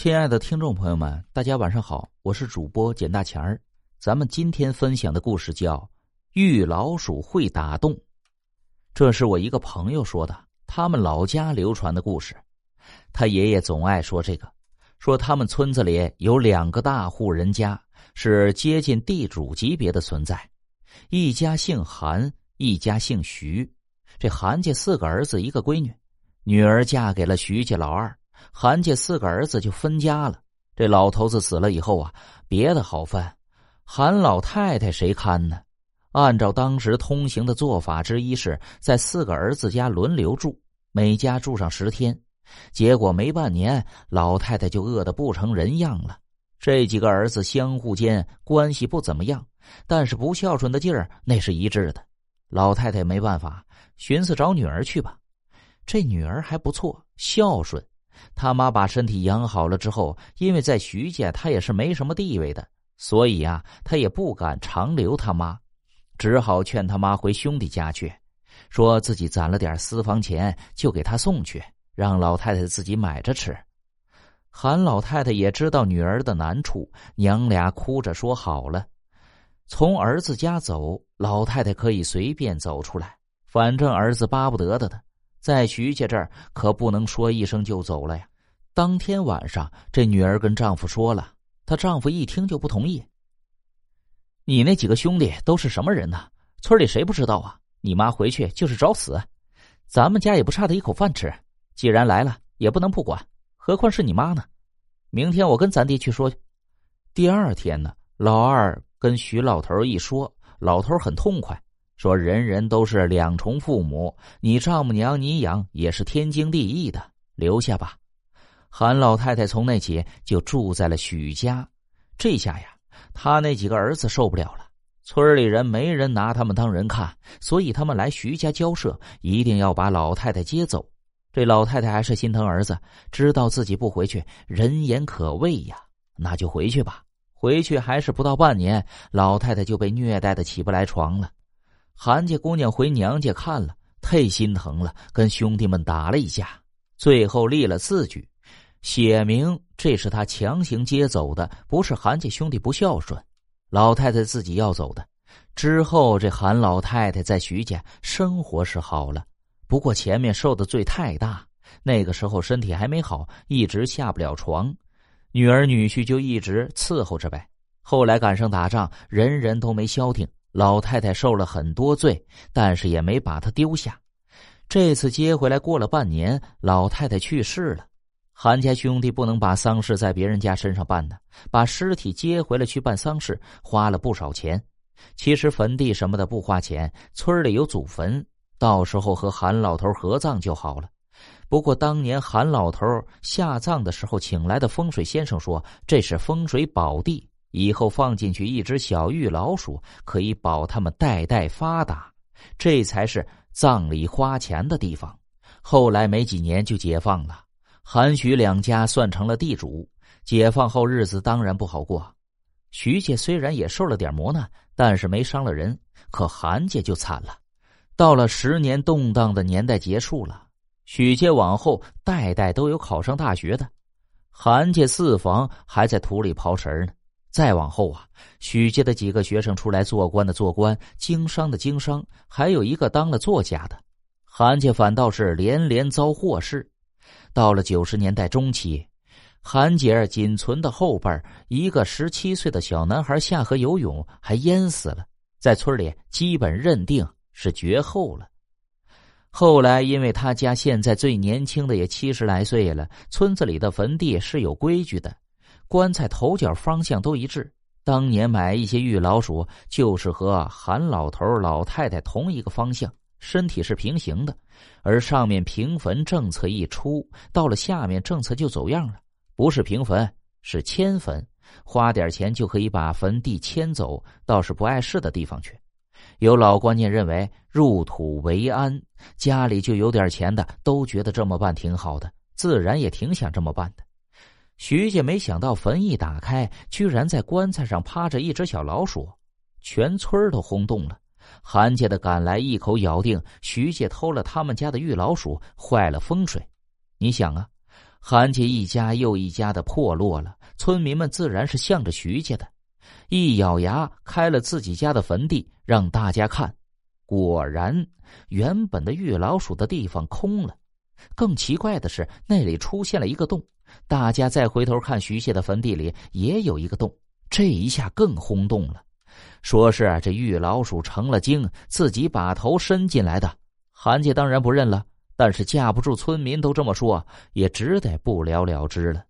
亲爱的听众朋友们，大家晚上好，我是主播简大钱儿。咱们今天分享的故事叫《遇老鼠会打洞》，这是我一个朋友说的，他们老家流传的故事。他爷爷总爱说这个，说他们村子里有两个大户人家，是接近地主级别的存在，一家姓韩，一家姓徐。这韩家四个儿子，一个闺女，女儿嫁给了徐家老二。韩家四个儿子就分家了。这老头子死了以后啊，别的好分，韩老太太谁看呢？按照当时通行的做法之一，是在四个儿子家轮流住，每家住上十天。结果没半年，老太太就饿得不成人样了。这几个儿子相互间关系不怎么样，但是不孝顺的劲儿那是一致的。老太太没办法，寻思找女儿去吧。这女儿还不错，孝顺。他妈把身体养好了之后，因为在徐家他也是没什么地位的，所以啊，他也不敢长留他妈，只好劝他妈回兄弟家去，说自己攒了点私房钱，就给他送去，让老太太自己买着吃。韩老太太也知道女儿的难处，娘俩哭着说好了，从儿子家走，老太太可以随便走出来，反正儿子巴不得的的。在徐家这儿可不能说一声就走了呀！当天晚上，这女儿跟丈夫说了，她丈夫一听就不同意。你那几个兄弟都是什么人呢？村里谁不知道啊？你妈回去就是找死，咱们家也不差他一口饭吃。既然来了，也不能不管，何况是你妈呢？明天我跟咱爹去说去。第二天呢，老二跟徐老头一说，老头很痛快。说人人都是两重父母，你丈母娘你养也是天经地义的，留下吧。韩老太太从那起就住在了许家，这下呀，他那几个儿子受不了了。村里人没人拿他们当人看，所以他们来徐家交涉，一定要把老太太接走。这老太太还是心疼儿子，知道自己不回去，人言可畏呀，那就回去吧。回去还是不到半年，老太太就被虐待的起不来床了。韩家姑娘回娘家看了，太心疼了，跟兄弟们打了一架，最后立了字据，写明这是他强行接走的，不是韩家兄弟不孝顺，老太太自己要走的。之后这韩老太太在徐家生活是好了，不过前面受的罪太大，那个时候身体还没好，一直下不了床，女儿女婿就一直伺候着呗。后来赶上打仗，人人都没消停。老太太受了很多罪，但是也没把他丢下。这次接回来，过了半年，老太太去世了。韩家兄弟不能把丧事在别人家身上办的，把尸体接回来去办丧事，花了不少钱。其实坟地什么的不花钱，村里有祖坟，到时候和韩老头合葬就好了。不过当年韩老头下葬的时候，请来的风水先生说，这是风水宝地。以后放进去一只小玉老鼠，可以保他们代代发达，这才是葬礼花钱的地方。后来没几年就解放了，韩徐两家算成了地主。解放后日子当然不好过，徐家虽然也受了点磨难，但是没伤了人。可韩家就惨了，到了十年动荡的年代结束了，许家往后代代都有考上大学的，韩家四房还在土里刨食呢。再往后啊，许家的几个学生出来做官的做官，经商的经商，还有一个当了作家的。韩家反倒是连连遭祸事。到了九十年代中期，韩姐儿仅存的后辈一个十七岁的小男孩下河游泳，还淹死了，在村里基本认定是绝后了。后来，因为他家现在最年轻的也七十来岁了，村子里的坟地是有规矩的。棺材头脚方向都一致。当年买一些玉老鼠，就是和韩老头、老太太同一个方向，身体是平行的。而上面平坟政策一出，到了下面政策就走样了，不是平坟，是迁坟，花点钱就可以把坟地迁走，倒是不碍事的地方去。有老观念认为入土为安，家里就有点钱的都觉得这么办挺好的，自然也挺想这么办的。徐家没想到坟一打开，居然在棺材上趴着一只小老鼠，全村都轰动了。韩家的赶来，一口咬定徐家偷了他们家的玉老鼠，坏了风水。你想啊，韩家一家又一家的破落了，村民们自然是向着徐家的。一咬牙，开了自己家的坟地，让大家看。果然，原本的玉老鼠的地方空了。更奇怪的是，那里出现了一个洞。大家再回头看，徐谢的坟地里也有一个洞。这一下更轰动了，说是这玉老鼠成了精，自己把头伸进来的。韩家当然不认了，但是架不住村民都这么说，也只得不了了之了。